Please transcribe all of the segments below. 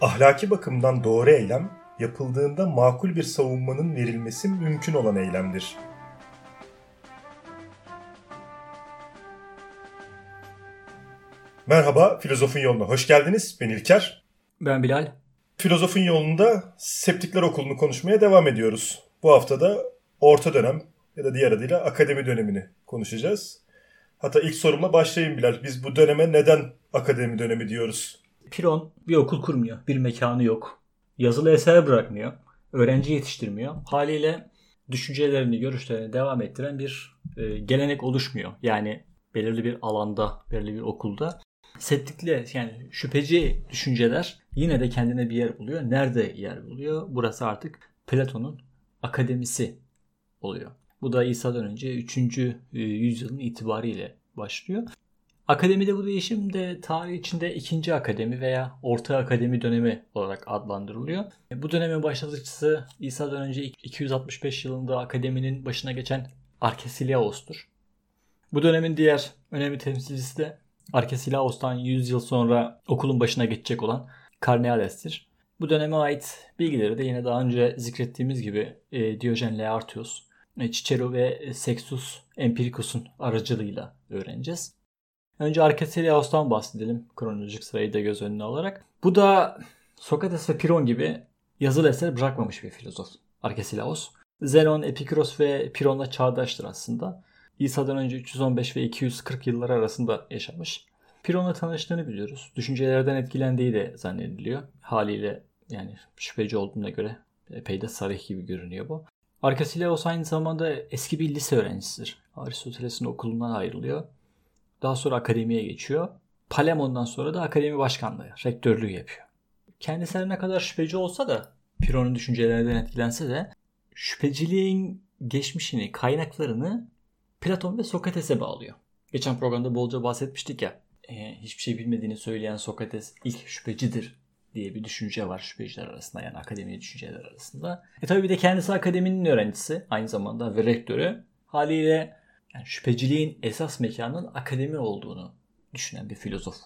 Ahlaki bakımdan doğru eylem, yapıldığında makul bir savunmanın verilmesi mümkün olan eylemdir. Merhaba, Filozofun Yoluna hoş geldiniz. Ben İlker. Ben Bilal. Filozofun Yolunda Septikler Okulu'nu konuşmaya devam ediyoruz. Bu hafta da orta dönem ya da diğer adıyla akademi dönemini konuşacağız. Hatta ilk sorumla başlayayım Bilal. Biz bu döneme neden akademi dönemi diyoruz? Piron bir okul kurmuyor. Bir mekanı yok. Yazılı eser bırakmıyor. Öğrenci yetiştirmiyor. Haliyle düşüncelerini, görüşlerini devam ettiren bir e, gelenek oluşmuyor. Yani belirli bir alanda, belirli bir okulda septikli yani şüpheci düşünceler yine de kendine bir yer buluyor. Nerede yer buluyor? Burası artık Platon'un akademisi oluyor. Bu da İsa'dan önce 3. E, yüzyılın itibariyle başlıyor. Akademide bu değişim de tarih içinde ikinci akademi veya orta akademi dönemi olarak adlandırılıyor. E, bu dönemin başlatıcısı İsa'dan önce 265 yılında akademinin başına geçen Arkesilaos'tur. Bu dönemin diğer önemli temsilcisi de Arkesilaos'tan 100 yıl sonra okulun başına geçecek olan Karneades'tir. Bu döneme ait bilgileri de yine daha önce zikrettiğimiz gibi e, Diyojen Laertius, e, Cicero ve Sextus Empiricus'un aracılığıyla öğreneceğiz. Önce Arkesilaos'tan bahsedelim kronolojik sırayı da göz önüne alarak. Bu da Sokrates ve Piron gibi yazılı eser bırakmamış bir filozof. Arkesilaos. Zenon, Epikuros ve Piron'la çağdaştır aslında. İsa'dan önce 315 ve 240 yıllar arasında yaşamış. Piron'la tanıştığını biliyoruz. Düşüncelerden etkilendiği de zannediliyor. Haliyle yani şüpheci olduğuna göre epey de sarih gibi görünüyor bu. Arkasileos aynı zamanda eski bir lise öğrencisidir. Aristoteles'in okulundan ayrılıyor. Daha sonra akademiye geçiyor. Palemon'dan sonra da akademi başkanlığı, rektörlüğü yapıyor. Kendisi ne kadar şüpheci olsa da Piron'un düşüncelerinden etkilense de şüpheciliğin geçmişini, kaynaklarını Platon ve Sokrates'e bağlıyor. Geçen programda bolca bahsetmiştik ya. E, hiçbir şey bilmediğini söyleyen Sokrates ilk şüphecidir diye bir düşünce var şüpheciler arasında yani akademi düşünceler arasında. E tabi bir de kendisi akademinin öğrencisi aynı zamanda ve rektörü. Haliyle yani şüpheciliğin esas mekanının akademi olduğunu düşünen bir filozof.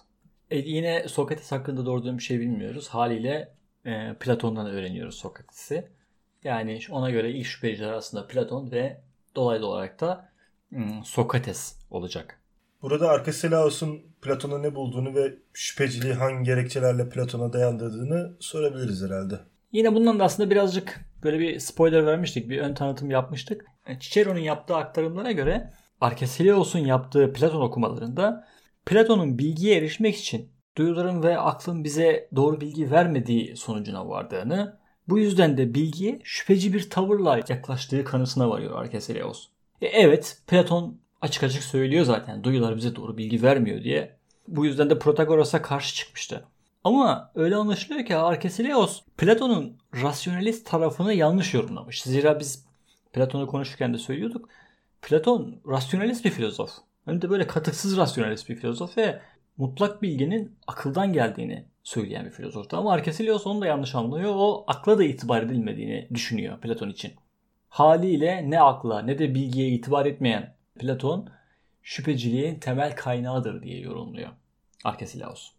E yine Sokrates hakkında doğru bir şey bilmiyoruz. Haliyle e, Platon'dan öğreniyoruz Sokrates'i. Yani ona göre ilk şüpheciler arasında Platon ve dolaylı olarak da hmm, Sokrates olacak. Burada Arkesilaos'un Platon'a ne bulduğunu ve şüpheciliği hangi gerekçelerle Platon'a dayandırdığını sorabiliriz herhalde. Yine bundan da aslında birazcık böyle bir spoiler vermiştik. Bir ön tanıtım yapmıştık. Cicero'nun yaptığı aktarımlara göre Arkesilaos'un yaptığı Platon okumalarında Platon'un bilgiye erişmek için duyuların ve aklın bize doğru bilgi vermediği sonucuna vardığını, bu yüzden de bilgiye şüpheci bir tavırla yaklaştığı kanısına varıyor Arkesilaos. E evet Platon açık açık söylüyor zaten duyular bize doğru bilgi vermiyor diye. Bu yüzden de Protagoras'a karşı çıkmıştı. Ama öyle anlaşılıyor ki Arkesileos Platon'un rasyonalist tarafını yanlış yorumlamış. Zira biz Platon'u konuşurken de söylüyorduk. Platon rasyonalist bir filozof. Hem de böyle katıksız rasyonalist bir filozof ve mutlak bilginin akıldan geldiğini söyleyen bir filozoftu. Ama Arkesileos onu da yanlış anlıyor. O akla da itibar edilmediğini düşünüyor Platon için. Haliyle ne akla ne de bilgiye itibar etmeyen Platon şüpheciliğin temel kaynağıdır diye yorumluyor Arkesilaos.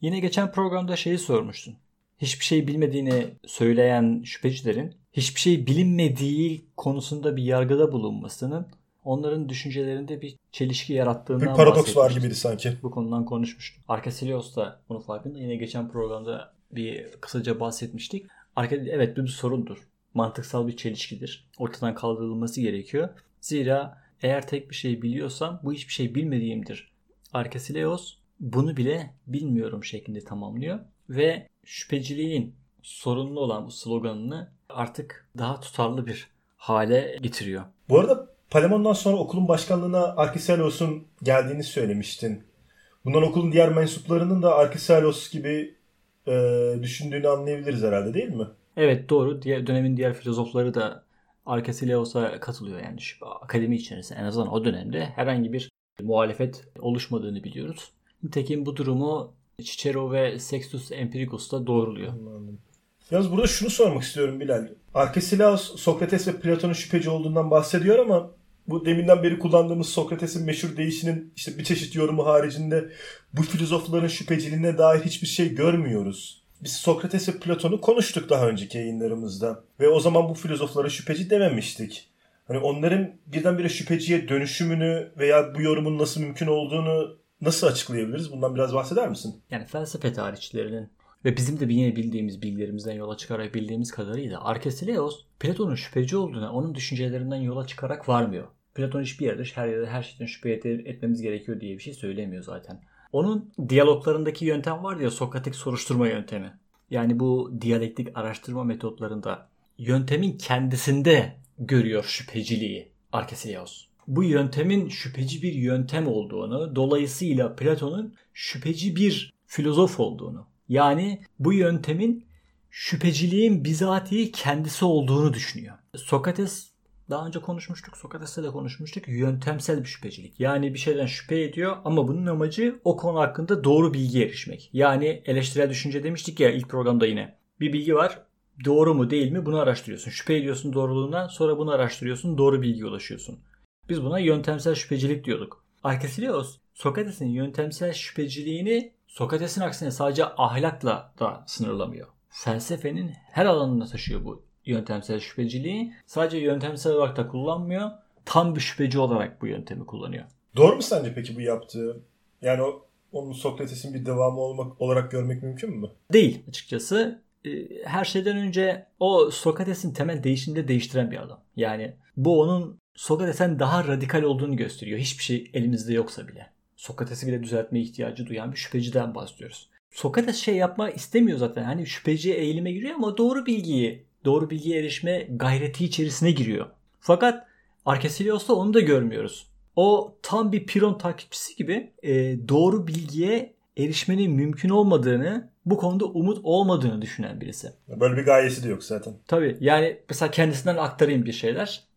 Yine geçen programda şeyi sormuştun. Hiçbir şey bilmediğini söyleyen şüphecilerin hiçbir şey bilinmediği konusunda bir yargıda bulunmasının onların düşüncelerinde bir çelişki yarattığından Bir paradoks var gibiydi sanki. Bu konudan konuşmuştuk. Arkasilios da bunun farkında. Yine geçen programda bir kısaca bahsetmiştik. Evet bu bir sorundur. Mantıksal bir çelişkidir. Ortadan kaldırılması gerekiyor. Zira eğer tek bir şey biliyorsam bu hiçbir şey bilmediğimdir. Arkasileos bunu bile bilmiyorum şeklinde tamamlıyor ve şüpheciliğin sorunlu olan bu sloganını artık daha tutarlı bir hale getiriyor. Bu arada Palemon'dan sonra okulun başkanlığına Arkiselios'un geldiğini söylemiştin. Bundan okulun diğer mensuplarının da Arkiselios gibi e, düşündüğünü anlayabiliriz herhalde değil mi? Evet doğru. Diğer, dönemin diğer filozofları da Arkesileos'a katılıyor yani şu akademi içerisinde en azından o dönemde herhangi bir muhalefet oluşmadığını biliyoruz. Nitekim bu durumu Cicero ve Sextus Empiricus da doğruluyor. Anladım. Yalnız burada şunu sormak istiyorum Bilal. Arkesilaos Sokrates ve Platon'un şüpheci olduğundan bahsediyor ama bu deminden beri kullandığımız Sokrates'in meşhur deyişinin işte bir çeşit yorumu haricinde bu filozofların şüpheciliğine dair hiçbir şey görmüyoruz. biz Sokrates ve Platon'u konuştuk daha önceki yayınlarımızda. Ve o zaman bu filozoflara şüpheci dememiştik. Hani onların birdenbire şüpheciye dönüşümünü veya bu yorumun nasıl mümkün olduğunu nasıl açıklayabiliriz? Bundan biraz bahseder misin? Yani felsefe tarihçilerinin ve bizim de yine bildiğimiz bilgilerimizden yola çıkarak bildiğimiz kadarıyla Arkesileos Platon'un şüpheci olduğuna onun düşüncelerinden yola çıkarak varmıyor. Platon hiçbir yerde her yerde her şeyden şüphe etmemiz gerekiyor diye bir şey söylemiyor zaten. Onun diyaloglarındaki yöntem var ya Sokratik soruşturma yöntemi. Yani bu diyalektik araştırma metotlarında yöntemin kendisinde görüyor şüpheciliği Arkesileos. Bu yöntemin şüpheci bir yöntem olduğunu, dolayısıyla Platon'un şüpheci bir filozof olduğunu, yani bu yöntemin şüpheciliğin bizatihi kendisi olduğunu düşünüyor. Sokrates daha önce konuşmuştuk. Sokrates'te de konuşmuştuk. Yöntemsel bir şüphecilik. Yani bir şeyden şüphe ediyor ama bunun amacı o konu hakkında doğru bilgi erişmek. Yani eleştirel düşünce demiştik ya ilk programda yine. Bir bilgi var. Doğru mu değil mi bunu araştırıyorsun. Şüphe ediyorsun doğruluğundan sonra bunu araştırıyorsun. Doğru bilgi ulaşıyorsun. Biz buna yöntemsel şüphecilik diyorduk. Arkesilios Sokrates'in yöntemsel şüpheciliğini Sokrates'in aksine sadece ahlakla da sınırlamıyor. Felsefenin her alanında taşıyor bu yöntemsel şüpheciliği. Sadece yöntemsel olarak da kullanmıyor. Tam bir şüpheci olarak bu yöntemi kullanıyor. Doğru mu sence peki bu yaptığı? Yani o, onun Sokrates'in bir devamı olmak olarak görmek mümkün mü? Değil açıkçası. Ee, her şeyden önce o Sokrates'in temel değişimini değiştiren bir adam. Yani bu onun Sokrates'ten daha radikal olduğunu gösteriyor. Hiçbir şey elimizde yoksa bile. Sokrates'i bile düzeltmeye ihtiyacı duyan bir şüpheciden bahsediyoruz. Sokrates şey yapma istemiyor zaten. Hani şüpheciye eğilime giriyor ama doğru bilgiyi, doğru bilgiye erişme gayreti içerisine giriyor. Fakat Arkesilios'ta onu da görmüyoruz. O tam bir Piron takipçisi gibi e, doğru bilgiye erişmenin mümkün olmadığını, bu konuda umut olmadığını düşünen birisi. Böyle bir gayesi de yok zaten. Tabii yani mesela kendisinden aktarayım bir şeyler.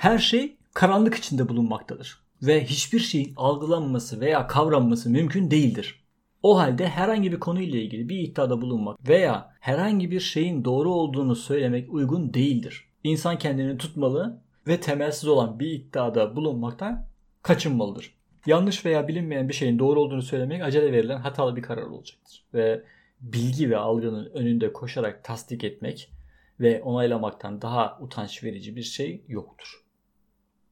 Her şey karanlık içinde bulunmaktadır ve hiçbir şeyin algılanması veya kavranması mümkün değildir. O halde herhangi bir konuyla ilgili bir iddiada bulunmak veya herhangi bir şeyin doğru olduğunu söylemek uygun değildir. İnsan kendini tutmalı ve temelsiz olan bir iddiada bulunmaktan kaçınmalıdır. Yanlış veya bilinmeyen bir şeyin doğru olduğunu söylemek acele verilen hatalı bir karar olacaktır. Ve bilgi ve algının önünde koşarak tasdik etmek ve onaylamaktan daha utanç verici bir şey yoktur.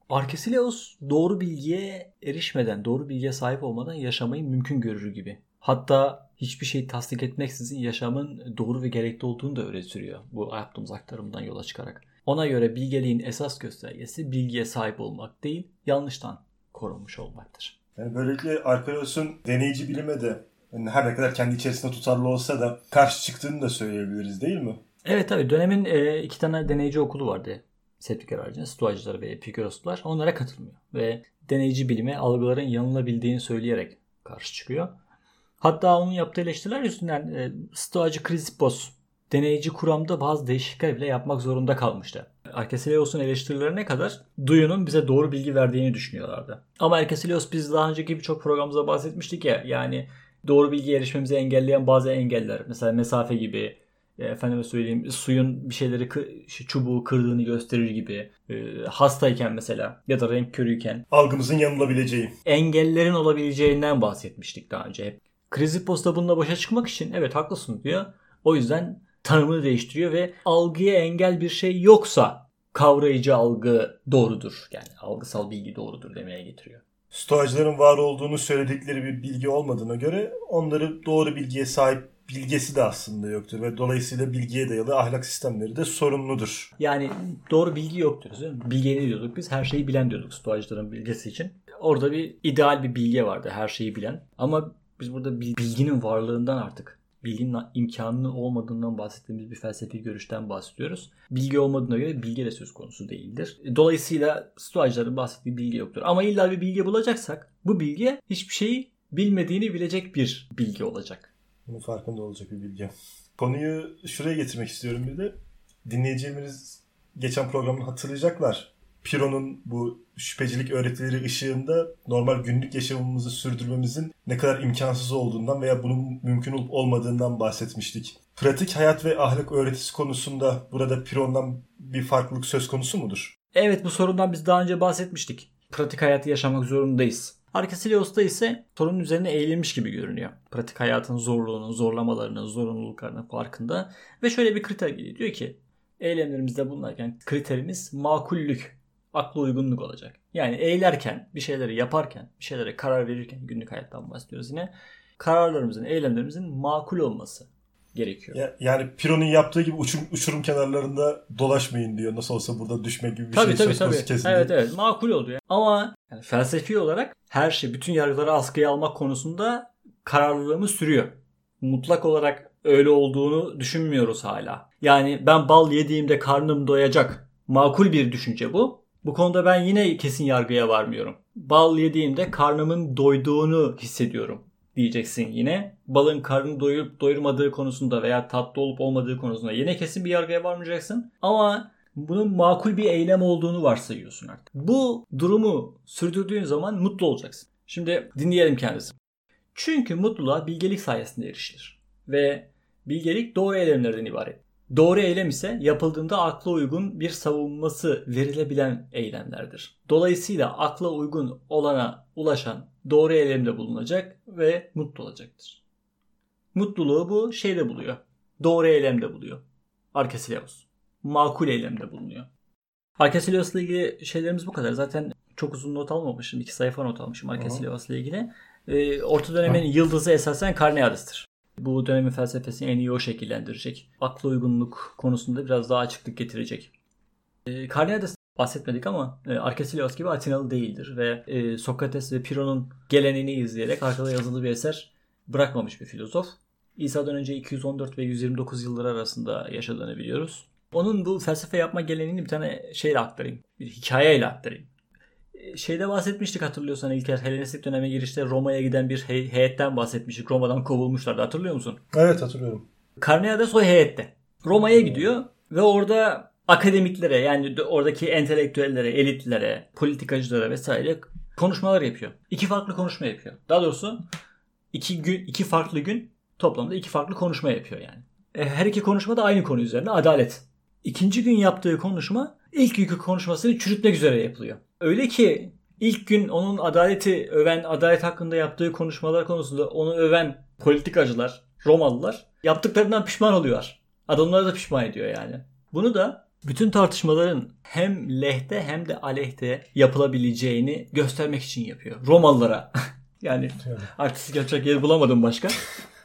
Arkesileos doğru bilgiye erişmeden, doğru bilgiye sahip olmadan yaşamayı mümkün görür gibi. Hatta hiçbir şey tasdik etmeksizin yaşamın doğru ve gerekli olduğunu da öyle sürüyor. Bu yaptığımız aktarımdan yola çıkarak. Ona göre bilgeliğin esas göstergesi bilgiye sahip olmak değil, yanlıştan korunmuş olmaktır. Yani böylelikle Arkeleos'un deneyici bilime de yani her ne kadar kendi içerisinde tutarlı olsa da karşı çıktığını da söyleyebiliriz değil mi? Evet tabii dönemin e, iki tane deneyici okulu vardı. Septiker haricinde Stoacılar ve Epikuroslar onlara katılmıyor. Ve deneyici bilime algıların yanılabildiğini söyleyerek karşı çıkıyor. Hatta onun yaptığı eleştiriler yüzünden e, Stoacı Krisippos deneyici kuramda bazı değişiklikler bile yapmak zorunda kalmıştı. Arkesileos'un eleştirilerine kadar duyunun bize doğru bilgi verdiğini düşünüyorlardı. Ama Arkesileos biz daha önceki birçok programımızda bahsetmiştik ya yani doğru bilgi erişmemizi engelleyen bazı engeller mesela mesafe gibi efendime söyleyeyim suyun bir şeyleri çubuğu kırdığını gösterir gibi e, hastayken mesela ya da renk körüyken algımızın yanılabileceği engellerin olabileceğinden bahsetmiştik daha önce hep. Krizippos da bununla başa çıkmak için evet haklısın diyor. O yüzden tanımını değiştiriyor ve algıya engel bir şey yoksa kavrayıcı algı doğrudur. Yani algısal bilgi doğrudur demeye getiriyor. Stoacıların var olduğunu söyledikleri bir bilgi olmadığına göre onları doğru bilgiye sahip bilgesi de aslında yoktur ve dolayısıyla bilgiye dayalı ahlak sistemleri de sorumludur. Yani doğru bilgi yoktur. Bilgiye ne diyorduk biz? Her şeyi bilen diyorduk stoacıların bilgisi için. Orada bir ideal bir bilge vardı her şeyi bilen. Ama biz burada bilginin varlığından artık bilginin imkanının olmadığından bahsettiğimiz bir felsefi görüşten bahsediyoruz. Bilgi olmadığına göre bilgi de söz konusu değildir. Dolayısıyla stoacıların bahsettiği bilgi yoktur. Ama illa bir bilgi bulacaksak bu bilgi hiçbir şeyi bilmediğini bilecek bir bilgi olacak. Bunun farkında olacak bir bilgi. Konuyu şuraya getirmek istiyorum bir de. Dinleyicilerimiz geçen programını hatırlayacaklar. Piro'nun bu şüphecilik öğretileri ışığında normal günlük yaşamımızı sürdürmemizin ne kadar imkansız olduğundan veya bunun mümkün olup olmadığından bahsetmiştik. Pratik hayat ve ahlak öğretisi konusunda burada Piron'dan bir farklılık söz konusu mudur? Evet bu sorundan biz daha önce bahsetmiştik. Pratik hayatı yaşamak zorundayız. Arkasilios'ta ise sorunun üzerine eğilmiş gibi görünüyor. Pratik hayatın zorluğunun, zorlamalarının, zorunluluklarının farkında. Ve şöyle bir kriter geliyor. Diyor ki eylemlerimizde bulunarken kriterimiz makullük, akla uygunluk olacak. Yani eğilerken, bir şeyleri yaparken, bir şeylere karar verirken günlük hayattan bahsediyoruz yine. Kararlarımızın, eylemlerimizin makul olması gerekiyor. Ya, yani Piro'nun yaptığı gibi uçurum, uçurum kenarlarında dolaşmayın diyor. Nasıl olsa burada düşmek gibi bir tabii, şey tabii, söz konusu kesin Evet değil. evet makul oluyor. Ama yani felsefi olarak her şey bütün yargıları askıya almak konusunda kararlılığımız sürüyor. Mutlak olarak öyle olduğunu düşünmüyoruz hala. Yani ben bal yediğimde karnım doyacak. Makul bir düşünce bu. Bu konuda ben yine kesin yargıya varmıyorum. Bal yediğimde karnımın doyduğunu hissediyorum diyeceksin yine. Balın karnını doyurup doyurmadığı konusunda veya tatlı olup olmadığı konusunda yine kesin bir yargıya varmayacaksın. Ama bunun makul bir eylem olduğunu varsayıyorsun artık. Bu durumu sürdürdüğün zaman mutlu olacaksın. Şimdi dinleyelim kendisi. Çünkü mutluluğa bilgelik sayesinde erişilir. Ve bilgelik doğru eylemlerden ibaret. Doğru eylem ise yapıldığında akla uygun bir savunması verilebilen eylemlerdir. Dolayısıyla akla uygun olana ulaşan doğru eylemde bulunacak ve mutlu olacaktır. Mutluluğu bu şeyde buluyor. Doğru eylemde buluyor. Arkesileos. Makul eylemde bulunuyor. Arkesileos'la ilgili şeylerimiz bu kadar. Zaten çok uzun not almamışım. iki sayfa not almışım Arkesileos'la ilgili. Ee, Orta dönemin yıldızı esasen Karneades'tir. Bu dönemin felsefesini en iyi o şekillendirecek. Akla uygunluk konusunda biraz daha açıklık getirecek. Karneades bahsetmedik ama e, gibi Atinalı değildir ve e, Sokrates ve Piro'nun geleneğini izleyerek arkada yazılı bir eser bırakmamış bir filozof. İsa'dan önce 214 ve 129 yılları arasında yaşadığını biliyoruz. Onun bu felsefe yapma geleneğini bir tane şeyle aktarayım. Bir hikayeyle aktarayım. Şeyde bahsetmiştik hatırlıyorsan İlker Helenistik döneme girişte Roma'ya giden bir hey- heyetten bahsetmiştik. Roma'dan kovulmuşlardı hatırlıyor musun? Evet hatırlıyorum. Karneades o heyette. Roma'ya gidiyor ve orada akademiklere yani oradaki entelektüellere, elitlere, politikacılara vesaire konuşmalar yapıyor. İki farklı konuşma yapıyor. Daha doğrusu iki gün, iki farklı gün toplamda iki farklı konuşma yapıyor yani. E, Her iki konuşma da aynı konu üzerine adalet. İkinci gün yaptığı konuşma ilk günkü konuşmasını çürütmek üzere yapılıyor. Öyle ki ilk gün onun adaleti öven, adalet hakkında yaptığı konuşmalar konusunda onu öven politikacılar, Romalılar yaptıklarından pişman oluyorlar. Adamları da pişman ediyor yani. Bunu da bütün tartışmaların hem lehte hem de aleyhte yapılabileceğini göstermek için yapıyor. Romalılara. yani Evet. artistik yapacak yer bulamadım başka.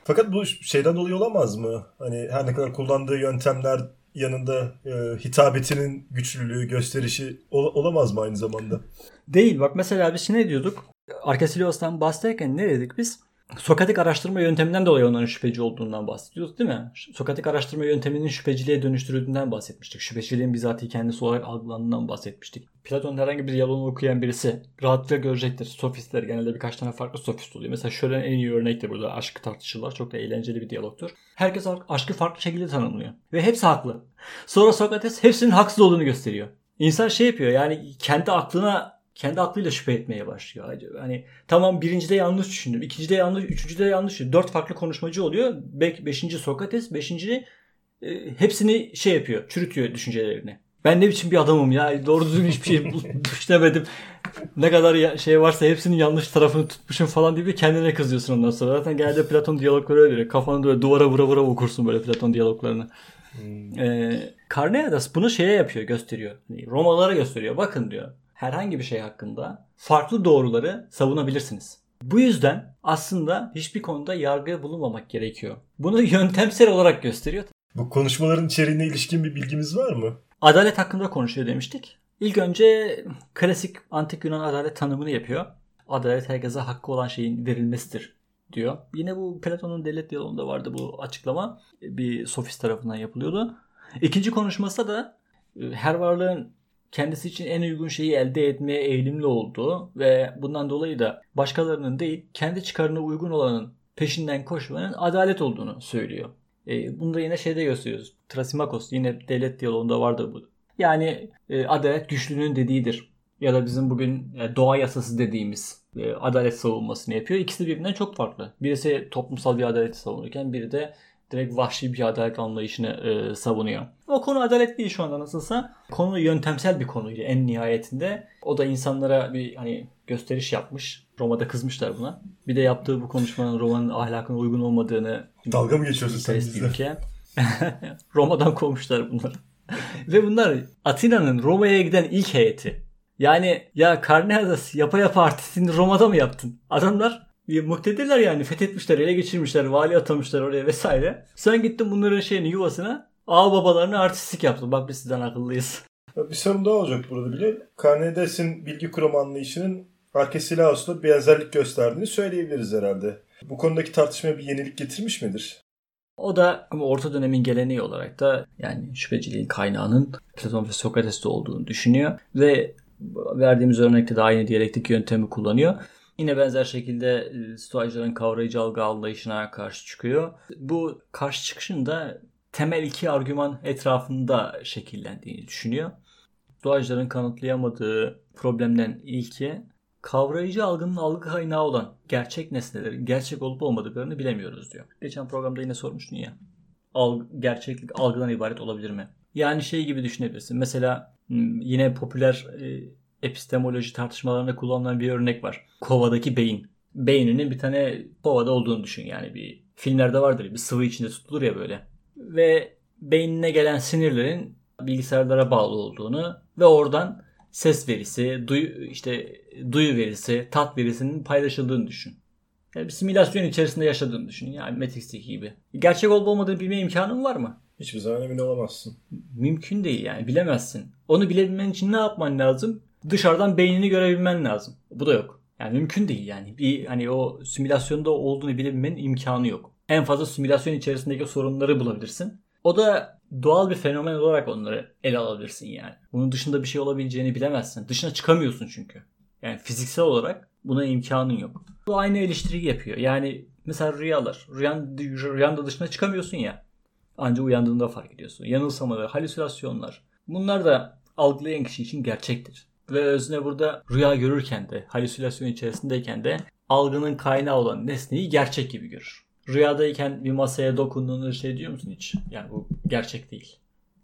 Fakat bu şeyden dolayı olamaz mı? Hani her ne kadar kullandığı yöntemler yanında e, hitabetinin güçlülüğü, gösterişi ol- olamaz mı aynı zamanda? Değil. Bak mesela biz ne diyorduk? Arkasilios'tan bahsederken ne dedik biz? Sokratik araştırma yönteminden dolayı onların şüpheci olduğundan bahsediyorduk değil mi? Sokratik araştırma yönteminin şüpheciliğe dönüştürüldüğünden bahsetmiştik. Şüpheciliğin bizatihi kendisi olarak algılandığından bahsetmiştik. Platon'un herhangi bir yalanı okuyan birisi rahatlıkla görecektir. Sofistler genelde birkaç tane farklı sofist oluyor. Mesela şöyle en iyi örnektir burada. Aşkı tartışırlar. Çok da eğlenceli bir diyalogtur. Herkes aşkı farklı şekilde tanımlıyor. Ve hepsi haklı. Sonra Sokrates hepsinin haksız olduğunu gösteriyor. İnsan şey yapıyor yani kendi aklına kendi aklıyla şüphe etmeye başlıyor. Hani tamam birincide yanlış düşündüm, ikincide yanlış, üçüncüde yanlış düşündüm. Dört farklı konuşmacı oluyor. Be- beşinci Sokrates, beşinci e, hepsini şey yapıyor, çürütüyor düşüncelerini. Ben ne biçim bir adamım ya doğru düzgün hiçbir şey düşünemedim. Ne kadar ya- şey varsa hepsinin yanlış tarafını tutmuşum falan diye kendine kızıyorsun ondan sonra. Zaten genelde Platon diyalogları öyle. Kafanı böyle duvara vura vura okursun böyle Platon diyaloglarını. Ee, Karneades bunu şeye yapıyor, gösteriyor. Hani Romalılara gösteriyor. Bakın diyor. Herhangi bir şey hakkında farklı doğruları savunabilirsiniz. Bu yüzden aslında hiçbir konuda yargıya bulunmamak gerekiyor. Bunu yöntemsel olarak gösteriyor. Bu konuşmaların içeriğine ilişkin bir bilgimiz var mı? Adalet hakkında konuşuyor demiştik. İlk önce klasik antik Yunan adalet tanımını yapıyor. Adalet herkese hakkı olan şeyin verilmesidir diyor. Yine bu Platon'un devlet diyaloğunda vardı bu açıklama. Bir sofist tarafından yapılıyordu. İkinci konuşması da e, her varlığın kendisi için en uygun şeyi elde etmeye eğilimli olduğu ve bundan dolayı da başkalarının değil kendi çıkarına uygun olanın peşinden koşmanın adalet olduğunu söylüyor. E, bunu da yine şeyde gösteriyoruz. Trasimakos yine devlet diyaloğunda vardır bu. Yani e, adalet güçlünün dediğidir. Ya da bizim bugün e, doğa yasası dediğimiz e, adalet savunmasını yapıyor. İkisi birbirinden çok farklı. Birisi toplumsal bir adaleti savunurken biri de Direkt vahşi bir adalet anlayışını e, savunuyor. O konu adalet değil şu anda nasılsa. Konu yöntemsel bir konuydu en nihayetinde. O da insanlara bir hani gösteriş yapmış. Roma'da kızmışlar buna. Bir de yaptığı bu konuşmanın Roma'nın ahlakına uygun olmadığını Dalga mı geçiyorsun sen bizle? Roma'dan kovmuşlar bunları. Ve bunlar Atina'nın Roma'ya giden ilk heyeti. Yani ya Karneades yapa yapa artistini Roma'da mı yaptın? Adamlar bir muktedirler yani fethetmişler, ele geçirmişler, vali atamışlar oraya vesaire. Sen gittin bunların şeyini yuvasına ağ babalarına artistlik yaptın. Bak biz sizden akıllıyız. Bir sorum daha olacak burada bile. Carnedes'in bilgi kuramı anlayışının Arkesilaus'la benzerlik gösterdiğini söyleyebiliriz herhalde. Bu konudaki tartışmaya bir yenilik getirmiş midir? O da ama orta dönemin geleneği olarak da yani şüpheciliğin kaynağının Platon ve Sokrates'te olduğunu düşünüyor ve verdiğimiz örnekte de aynı diyalektik yöntemi kullanıyor. Yine benzer şekilde e, Stoacıların kavrayıcı algı anlayışına karşı çıkıyor. Bu karşı çıkışın da temel iki argüman etrafında şekillendiğini düşünüyor. Stoacıların kanıtlayamadığı problemden ilki kavrayıcı algının algı kaynağı olan gerçek nesnelerin gerçek olup olmadıklarını bilemiyoruz diyor. Geçen programda yine sormuştun ya. Algı, gerçeklik algıdan ibaret olabilir mi? Yani şey gibi düşünebilirsin. Mesela hmm, yine popüler e, epistemoloji tartışmalarında kullanılan bir örnek var. Kovadaki beyin. Beyninin bir tane kovada olduğunu düşün. Yani bir filmlerde vardır bir sıvı içinde tutulur ya böyle. Ve beynine gelen sinirlerin bilgisayarlara bağlı olduğunu ve oradan ses verisi, duyu, işte duyu verisi, tat verisinin paylaşıldığını düşün. Yani bir simülasyon içerisinde yaşadığını düşün. Yani Matrix'teki gibi. Gerçek olup olmadığını bilme imkanın var mı? Hiçbir zaman emin olamazsın. Mümkün değil yani bilemezsin. Onu bilebilmen için ne yapman lazım? Dışarıdan beynini görebilmen lazım. Bu da yok. Yani mümkün değil yani. Bir hani o simülasyonda olduğunu bilebilmenin imkanı yok. En fazla simülasyon içerisindeki sorunları bulabilirsin. O da doğal bir fenomen olarak onları ele alabilirsin yani. Bunun dışında bir şey olabileceğini bilemezsin. Dışına çıkamıyorsun çünkü. Yani fiziksel olarak buna imkanın yok. Bu aynı eleştiriyi yapıyor. Yani mesela rüyalar. Rüyan, rüyanda dışına çıkamıyorsun ya. Ancak uyandığında fark ediyorsun. Yanılsamalar, halüsinasyonlar. Bunlar da algılayan kişi için gerçektir. Ve özne burada rüya görürken de, halüsinasyon içerisindeyken de algının kaynağı olan nesneyi gerçek gibi görür. Rüyadayken bir masaya dokunduğunu şey diyor musun hiç? Yani bu gerçek değil.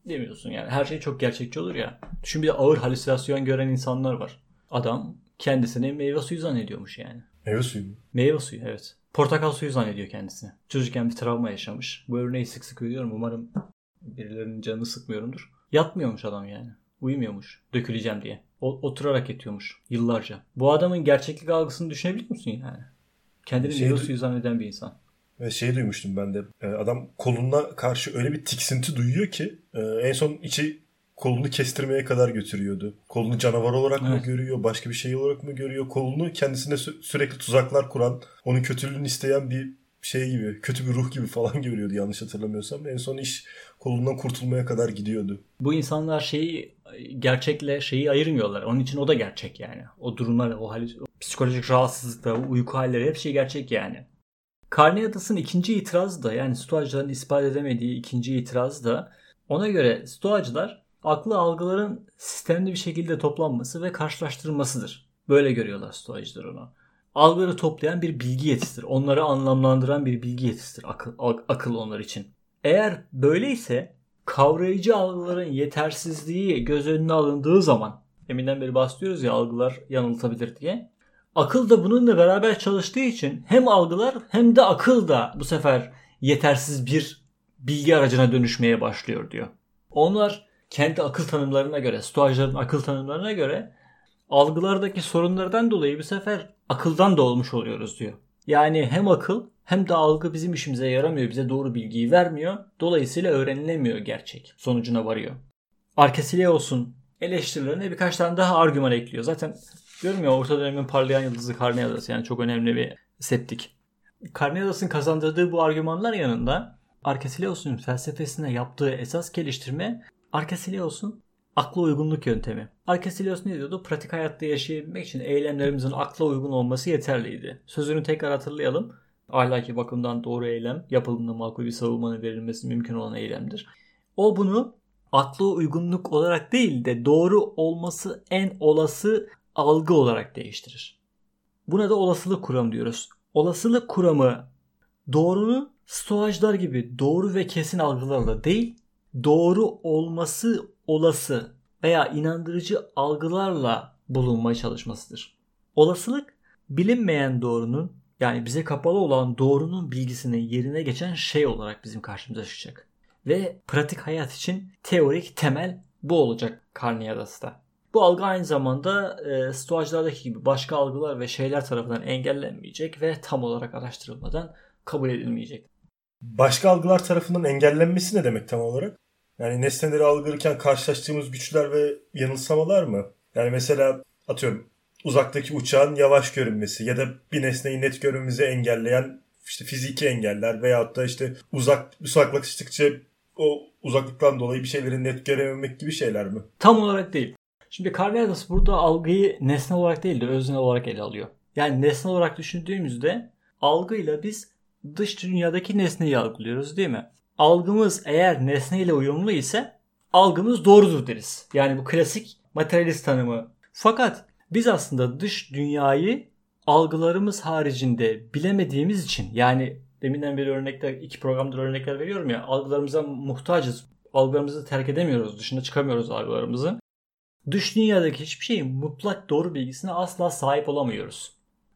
Demiyorsun yani. Her şey çok gerçekçi olur ya. Düşün bir de ağır halüsinasyon gören insanlar var. Adam kendisini meyve suyu zannediyormuş yani. Meyve suyu mu? Meyve suyu evet. Portakal suyu zannediyor kendisini. Çocukken bir travma yaşamış. Bu örneği sık sık veriyorum. Umarım birilerinin canını sıkmıyorumdur. Yatmıyormuş adam yani. Uyumuyormuş. Döküleceğim diye. Oturarak yatıyormuş. Yıllarca. Bu adamın gerçeklik algısını düşünebiliyor musun yani? Kendini Şey- meyve suyu zanneden bir insan. Ve şey duymuştum ben de. e, Adam koluna karşı öyle bir tiksinti duyuyor ki e, en son içi kolunu kestirmeye kadar götürüyordu. Kolunu canavar olarak mı Evet. görüyor, başka bir şey olarak mı görüyor? Kolunu kendisine sü- sürekli tuzaklar kuran, onun kötülüğünü isteyen bir şey gibi, kötü bir ruh gibi falan görüyordu yanlış hatırlamıyorsam. En son iş kolundan kurtulmaya kadar gidiyordu. Bu insanlar şeyi gerçekle şeyi ayırmıyorlar. Onun için o da gerçek yani. O durumlar, o, halü- o psikolojik rahatsızlıklar, uyku halleri hep şey gerçek yani. Karneadas'ın ikinci itirazı da yani Stoacıların ispat edemediği ikinci itiraz da ona göre Stoacılar aklı algıların sistemli bir şekilde toplanması ve karşılaştırılmasıdır. Böyle görüyorlar Stoacılar onu. Algıları toplayan bir bilgi yetisidir. Onları anlamlandıran bir bilgi yetisidir akıl, ak- akıl onlar için. Eğer böyleyse kavrayıcı algıların yetersizliği göz önüne alındığı zaman eminden beri bahsediyoruz ya algılar yanıltabilir diye. Akıl da bununla beraber çalıştığı için hem algılar hem de akıl da bu sefer yetersiz bir bilgi aracına dönüşmeye başlıyor diyor. Onlar kendi akıl tanımlarına göre, stoacıların akıl tanımlarına göre algılardaki sorunlardan dolayı bu sefer akıldan da olmuş oluyoruz diyor. Yani hem akıl hem de algı bizim işimize yaramıyor, bize doğru bilgiyi vermiyor. Dolayısıyla öğrenilemiyor gerçek. Sonucuna varıyor. Arkesileos'un eleştirilerine birkaç tane daha argüman ekliyor. Zaten diyorum ya orta dönemin parlayan yıldızı Karneadas yani çok önemli bir septik. Karneadas'ın kazandırdığı bu argümanlar yanında Arkesileos'un felsefesine yaptığı esas geliştirme Arkesileos'un akla uygunluk yöntemi. Arkesileos ne diyordu? Pratik hayatta yaşayabilmek için eylemlerimizin akla uygun olması yeterliydi. Sözünü tekrar hatırlayalım. Ahlaki bakımdan doğru eylem, yapıldığında makul bir savunmanın verilmesi mümkün olan eylemdir. O bunu akla uygunluk olarak değil de doğru olması en olası algı olarak değiştirir. Buna da olasılık kuramı diyoruz. Olasılık kuramı doğrunu stoacılar gibi doğru ve kesin algılarla değil, doğru olması olası veya inandırıcı algılarla bulunmaya çalışmasıdır. Olasılık bilinmeyen doğrunun yani bize kapalı olan doğrunun bilgisini yerine geçen şey olarak bizim karşımıza çıkacak. Ve pratik hayat için teorik temel bu olacak Carniadas'ta. Bu algı aynı zamanda e, stoacılardaki gibi başka algılar ve şeyler tarafından engellenmeyecek ve tam olarak araştırılmadan kabul edilmeyecek. Başka algılar tarafından engellenmesi ne demek tam olarak? Yani nesneleri algılarken karşılaştığımız güçler ve yanılsamalar mı? Yani mesela atıyorum uzaktaki uçağın yavaş görünmesi ya da bir nesneyi net görmemizi engelleyen işte fiziki engeller veyahut da işte uzak uzaklaştıkça o uzaklıktan dolayı bir şeyleri net görememek gibi şeyler mi? Tam olarak değil. Şimdi Carneades burada algıyı nesne olarak değil de özne olarak ele alıyor. Yani nesne olarak düşündüğümüzde algıyla biz dış dünyadaki nesneyi algılıyoruz değil mi? Algımız eğer nesneyle uyumlu ise algımız doğrudur deriz. Yani bu klasik materyalist tanımı. Fakat biz aslında dış dünyayı algılarımız haricinde bilemediğimiz için yani deminden beri örnekler iki programdır örnekler veriyorum ya algılarımıza muhtacız. Algılarımızı terk edemiyoruz. Dışına çıkamıyoruz algılarımızın. Dış dünyadaki hiçbir şeyin mutlak doğru bilgisine asla sahip olamıyoruz.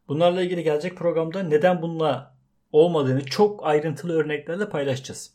Bunlarla ilgili gelecek programda neden bununla olmadığını çok ayrıntılı örneklerle paylaşacağız.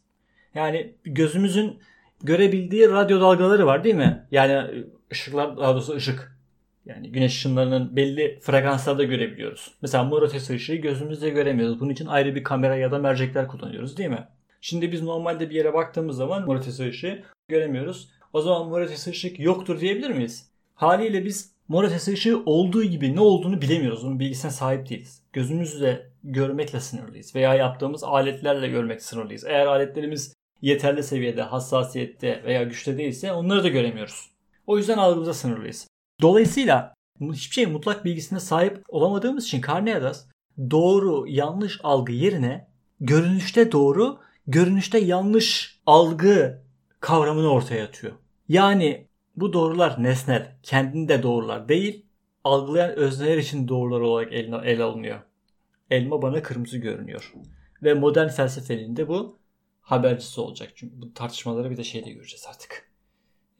Yani gözümüzün görebildiği radyo dalgaları var değil mi? Yani ışıklar daha doğrusu ışık. Yani güneş ışınlarının belli frekanslarda görebiliyoruz. Mesela mor ışığı gözümüzle göremiyoruz. Bunun için ayrı bir kamera ya da mercekler kullanıyoruz değil mi? Şimdi biz normalde bir yere baktığımız zaman mor ışığı göremiyoruz. O zaman mor ışık yoktur diyebilir miyiz? Haliyle biz mor ışığı olduğu gibi ne olduğunu bilemiyoruz. Onun bilgisine sahip değiliz. Gözümüzle görmekle sınırlıyız. Veya yaptığımız aletlerle görmek sınırlıyız. Eğer aletlerimiz yeterli seviyede, hassasiyette veya güçte değilse onları da göremiyoruz. O yüzden algımıza sınırlıyız. Dolayısıyla hiçbir şeyin mutlak bilgisine sahip olamadığımız için Carneades doğru yanlış algı yerine görünüşte doğru, görünüşte yanlış algı kavramını ortaya atıyor. Yani bu doğrular nesnel, kendinde doğrular değil, algılayan özneler için doğrular olarak ele, ele alınıyor. Elma bana kırmızı görünüyor. Ve modern felsefenin de bu habercisi olacak. Çünkü bu tartışmaları bir de şeyde göreceğiz artık.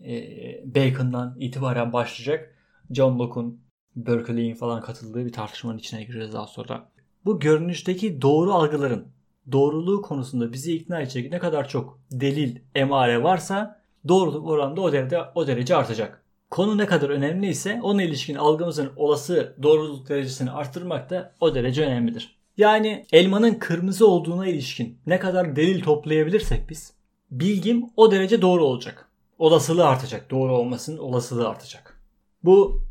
Ee, Bacon'dan itibaren başlayacak. John Locke'un, Berkeley'in falan katıldığı bir tartışmanın içine gireceğiz daha sonra. Bu görünüşteki doğru algıların doğruluğu konusunda bizi ikna edecek ne kadar çok delil, emare varsa doğruluk oranı da o derece, o derece artacak. Konu ne kadar önemliyse ona ilişkin algımızın olası doğruluk derecesini arttırmak da o derece önemlidir. Yani elmanın kırmızı olduğuna ilişkin ne kadar delil toplayabilirsek biz bilgim o derece doğru olacak. Olasılığı artacak. Doğru olmasının olasılığı artacak. Bu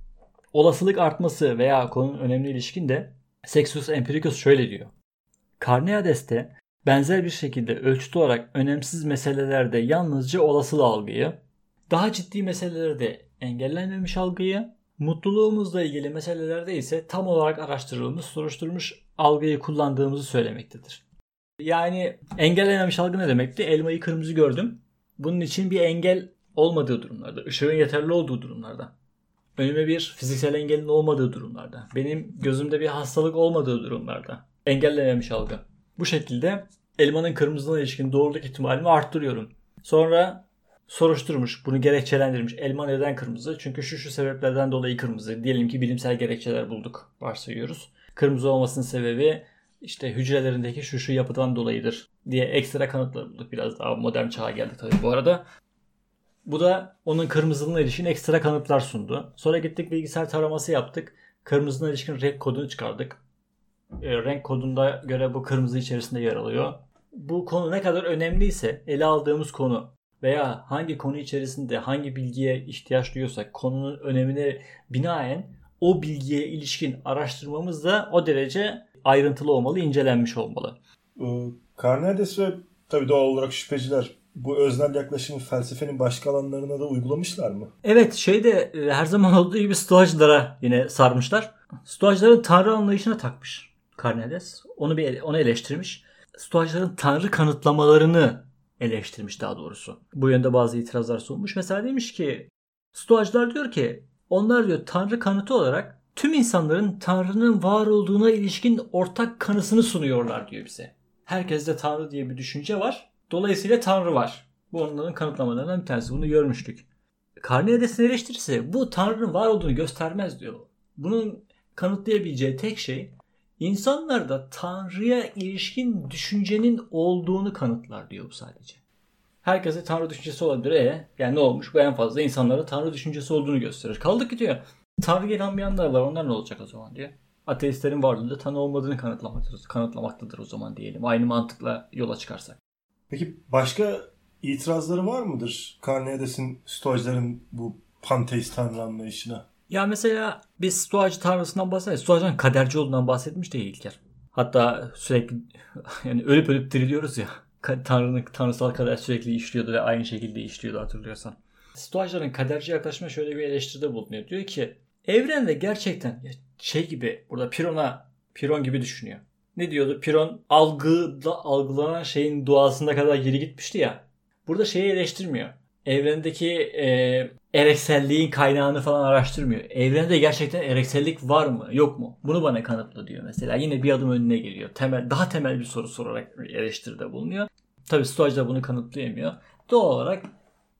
olasılık artması veya konunun önemli ilişkin de Sextus Empiricus şöyle diyor. Carneades'te benzer bir şekilde ölçüt olarak önemsiz meselelerde yalnızca olasılığı algıyı, daha ciddi meselelerde engellenmemiş algıyı, mutluluğumuzla ilgili meselelerde ise tam olarak araştırılmış, soruşturmuş algıyı kullandığımızı söylemektedir. Yani engellenmemiş algı ne demekti? Elmayı kırmızı gördüm. Bunun için bir engel olmadığı durumlarda, ışığın yeterli olduğu durumlarda, önüme bir fiziksel engelin olmadığı durumlarda, benim gözümde bir hastalık olmadığı durumlarda engellememiş algı. Bu şekilde elmanın kırmızılığına ilişkin doğruluk ihtimalimi arttırıyorum. Sonra soruşturmuş, bunu gerekçelendirmiş. Elma neden kırmızı? Çünkü şu şu sebeplerden dolayı kırmızı. Diyelim ki bilimsel gerekçeler bulduk, varsayıyoruz. Kırmızı olmasının sebebi işte hücrelerindeki şu şu yapıdan dolayıdır diye ekstra kanıtlar bulduk. Biraz daha modern çağa geldik tabii bu arada. Bu da onun kırmızılığına ilişkin ekstra kanıtlar sundu. Sonra gittik bilgisayar taraması yaptık. Kırmızına ilişkin renk kodunu çıkardık. E, renk kodunda göre bu kırmızı içerisinde yer alıyor. Bu konu ne kadar önemliyse ele aldığımız konu veya hangi konu içerisinde hangi bilgiye ihtiyaç duyuyorsak konunun önemine binaen o bilgiye ilişkin araştırmamız da o derece ayrıntılı olmalı, incelenmiş olmalı. Carneades ve tabii doğal olarak şüpheciler bu öznel yaklaşımı felsefenin başka alanlarına da uygulamışlar mı? Evet şeyde e, her zaman olduğu gibi stoacılara yine sarmışlar. Stoacıların tanrı anlayışına takmış Carneades. Onu bir onu eleştirmiş. Stoacıların tanrı kanıtlamalarını eleştirmiş daha doğrusu. Bu yönde bazı itirazlar sunmuş. Mesela demiş ki Stoacılar diyor ki onlar diyor tanrı kanıtı olarak tüm insanların tanrının var olduğuna ilişkin ortak kanısını sunuyorlar diyor bize. Herkeste Tanrı diye bir düşünce var. Dolayısıyla Tanrı var. Bu onların kanıtlamalarından bir tanesi. Bunu görmüştük. Carneades'in eleştirisi bu Tanrı'nın var olduğunu göstermez diyor. Bunun kanıtlayabileceği tek şey insanlarda Tanrı'ya ilişkin düşüncenin olduğunu kanıtlar diyor bu sadece. Herkese Tanrı düşüncesi olabilir. E, yani ne olmuş? Bu en fazla insanlara Tanrı düşüncesi olduğunu gösterir. Kaldı ki diyor. Tanrı'ya inanmayanlar var. Onlar ne olacak o zaman diyor. Ateistlerin varlığında Tanrı olmadığını kanıtlamaktadır, kanıtlamaktadır o zaman diyelim. Aynı mantıkla yola çıkarsak. Peki başka itirazları var mıdır Carneades'in Stoacıların bu panteist tanrı anlayışına? Ya mesela biz Stoacı tanrısından bahsediyoruz. Stoacıların kaderci olduğundan bahsetmiş değil İlker. Hatta sürekli yani ölüp ölüp diriliyoruz ya. Tanrı'nın tanrısal kader sürekli işliyordu ve aynı şekilde işliyordu hatırlıyorsan. Stoacıların kaderci yaklaşımı şöyle bir eleştiride bulunuyor. Diyor ki evrende gerçekten şey gibi burada Piron'a Piron gibi düşünüyor. Ne diyordu? Piron algıda algılanan şeyin doğasında kadar geri gitmişti ya. Burada şeyi eleştirmiyor. Evrendeki e, erekselliğin kaynağını falan araştırmıyor. Evrende gerçekten ereksellik var mı yok mu? Bunu bana kanıtla diyor mesela. Yine bir adım önüne geliyor. Temel, daha temel bir soru sorarak eleştiride bulunuyor. Tabi Stoacı da bunu kanıtlayamıyor. Doğal olarak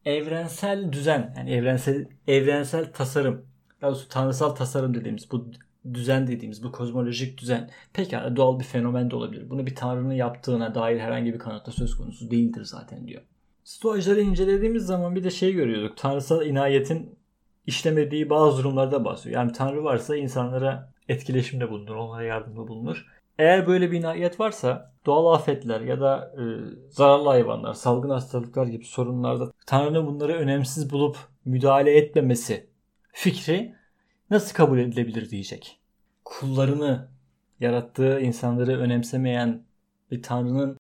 evrensel düzen yani evrensel evrensel tasarım daha doğrusu tanrısal tasarım dediğimiz bu düzen dediğimiz bu kozmolojik düzen pekala doğal bir fenomen de olabilir. Bunu bir tanrının yaptığına dair herhangi bir kanıtta söz konusu değildir zaten diyor. Stoacıları incelediğimiz zaman bir de şey görüyorduk. Tanrısal inayetin işlemediği bazı durumlarda bahsediyor. Yani Tanrı varsa insanlara etkileşimde bulunur, onlara yardımda bulunur. Eğer böyle bir inayet varsa doğal afetler ya da e, zararlı hayvanlar, salgın hastalıklar gibi sorunlarda Tanrı'nın bunları önemsiz bulup müdahale etmemesi fikri nasıl kabul edilebilir diyecek. Kullarını yarattığı insanları önemsemeyen bir Tanrı'nın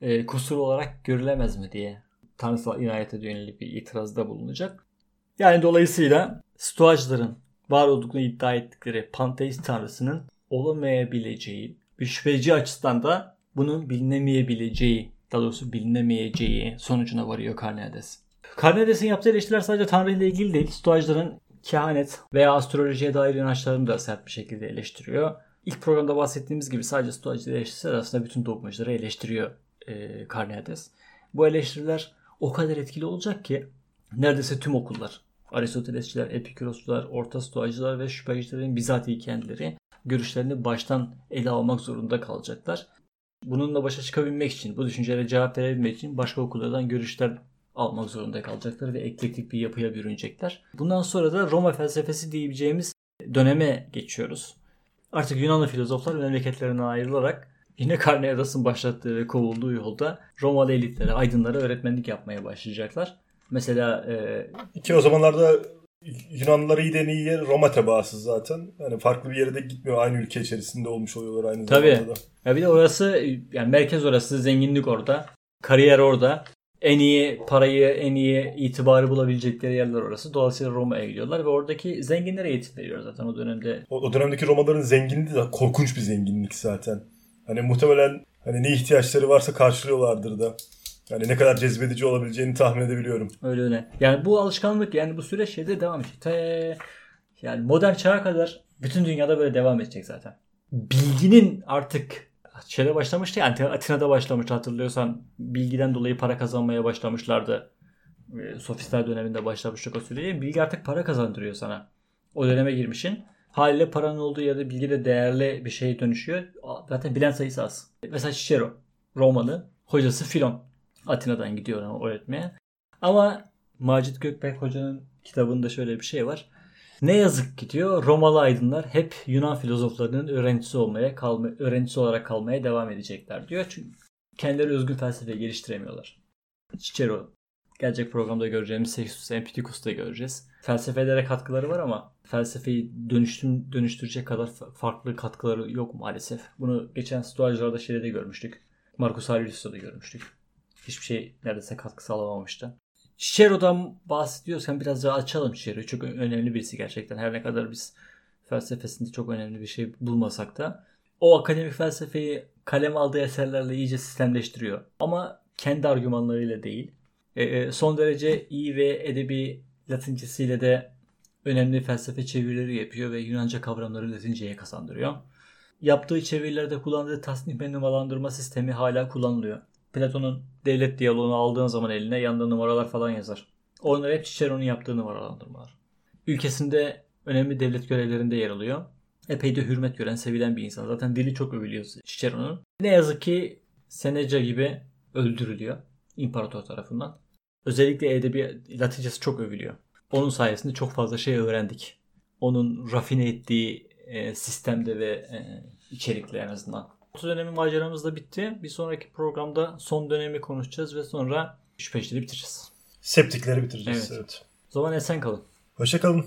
e, kusur olarak görülemez mi diye tanrısal inayete yönelik bir itirazda bulunacak. Yani dolayısıyla Stoacıların var olduklarını iddia ettikleri panteist tanrısının olamayabileceği bir şüpheci açısından da bunun bilinemeyebileceği daha doğrusu bilinemeyeceği sonucuna varıyor Carneades. Carneades'in yaptığı eleştiriler sadece Tanrı ile ilgili değil. Stoacıların kehanet veya astrolojiye dair inançlarını da sert bir şekilde eleştiriyor. İlk programda bahsettiğimiz gibi sadece Stoacı eleştirisi aslında bütün dogmacıları eleştiriyor e, Carneades. Bu eleştiriler o kadar etkili olacak ki neredeyse tüm okullar Aristotelesçiler, Epikurosçular, Orta Stoacılar ve şüphecilerin bizatihi kendileri görüşlerini baştan ele almak zorunda kalacaklar. Bununla başa çıkabilmek için, bu düşüncelere cevap verebilmek için başka okullardan görüşler almak zorunda kalacaklar ve eklektik bir yapıya bürünecekler. Bundan sonra da Roma felsefesi diyebileceğimiz döneme geçiyoruz. Artık Yunanlı filozoflar memleketlerine ayrılarak yine Carneades'in başlattığı ve kovulduğu yolda Romalı elitlere, aydınlara öğretmenlik yapmaya başlayacaklar. Mesela e... ki o zamanlarda Yunanlılar iyi iyi yer Roma tebaası zaten. Yani farklı bir yere de gitmiyor. Aynı ülke içerisinde olmuş oluyorlar aynı Tabii. zamanda da. Ya bir de orası yani merkez orası, zenginlik orada. Kariyer orada. En iyi parayı, en iyi itibarı bulabilecekleri yerler orası. Dolayısıyla Roma'ya gidiyorlar ve oradaki zenginlere eğitim veriyor zaten o dönemde. O, o dönemdeki Romalıların zenginliği de korkunç bir zenginlik zaten. Hani muhtemelen hani ne ihtiyaçları varsa karşılıyorlardır da. Yani ne kadar cezbedici olabileceğini tahmin edebiliyorum. Öyle öyle. Yani bu alışkanlık yani bu süreç şeyde devam edecek. Te, yani modern çağa kadar bütün dünyada böyle devam edecek zaten. Bilginin artık şeyde başlamıştı yani Atina'da başlamıştı hatırlıyorsan bilgiden dolayı para kazanmaya başlamışlardı. Ee, sofistler döneminde başlamıştık o süreyi. Bilgi artık para kazandırıyor sana. O döneme girmişin. Haliyle paranın olduğu yerde bilgi de değerli bir şeye dönüşüyor. Zaten bilen sayısı az. Mesela Cicero, Romalı, hocası Filon. Atina'dan gidiyor öğretmeye. Ama Macit Gökberk Hoca'nın kitabında şöyle bir şey var. Ne yazık ki diyor Romalı aydınlar hep Yunan filozoflarının öğrencisi olmaya kalma, öğrencisi olarak kalmaya devam edecekler diyor. Çünkü kendileri özgün felsefe geliştiremiyorlar. Cicero gelecek programda göreceğimiz Sextus Empedocus'ta göreceğiz. Felsefelere katkıları var ama felsefeyi dönüştüm, dönüştürecek kadar farklı katkıları yok maalesef. Bunu geçen Stoacılarda şeyde de görmüştük. Marcus Aurelius'ta da görmüştük. Hiçbir şey neredeyse katkı sağlamamıştı. Cicero'dan bahsediyorsan biraz daha açalım Cicero'yu. Çok önemli birisi gerçekten. Her ne kadar biz felsefesinde çok önemli bir şey bulmasak da o akademik felsefeyi kalem aldığı eserlerle iyice sistemleştiriyor. Ama kendi argümanlarıyla değil. E, e son derece iyi ve edebi latincesiyle de önemli felsefe çevirileri yapıyor ve Yunanca kavramları latinceye kazandırıyor. yaptığı çevirilerde kullandığı tasnif ve numaralandırma sistemi hala kullanılıyor. Platon'un devlet diyaloğunu aldığın zaman eline yanında numaralar falan yazar. Onlar hep Cicero'nun yaptığı numaralandırmalar. Ülkesinde önemli devlet görevlerinde yer alıyor. Epey de hürmet gören, sevilen bir insan. Zaten dili çok övülüyor Cicero'nun. Ne yazık ki Seneca gibi öldürülüyor imparator tarafından. Özellikle edebi Latincesi çok övülüyor. Onun sayesinde çok fazla şey öğrendik. Onun rafine ettiği e, sistemde ve e, içerikle en azından. Orta dönemi maceramız da bitti. Bir sonraki programda son dönemi konuşacağız ve sonra 3 peşleri bitireceğiz. Septikleri bitireceğiz. Evet. evet. O zaman esen kalın. Hoşçakalın.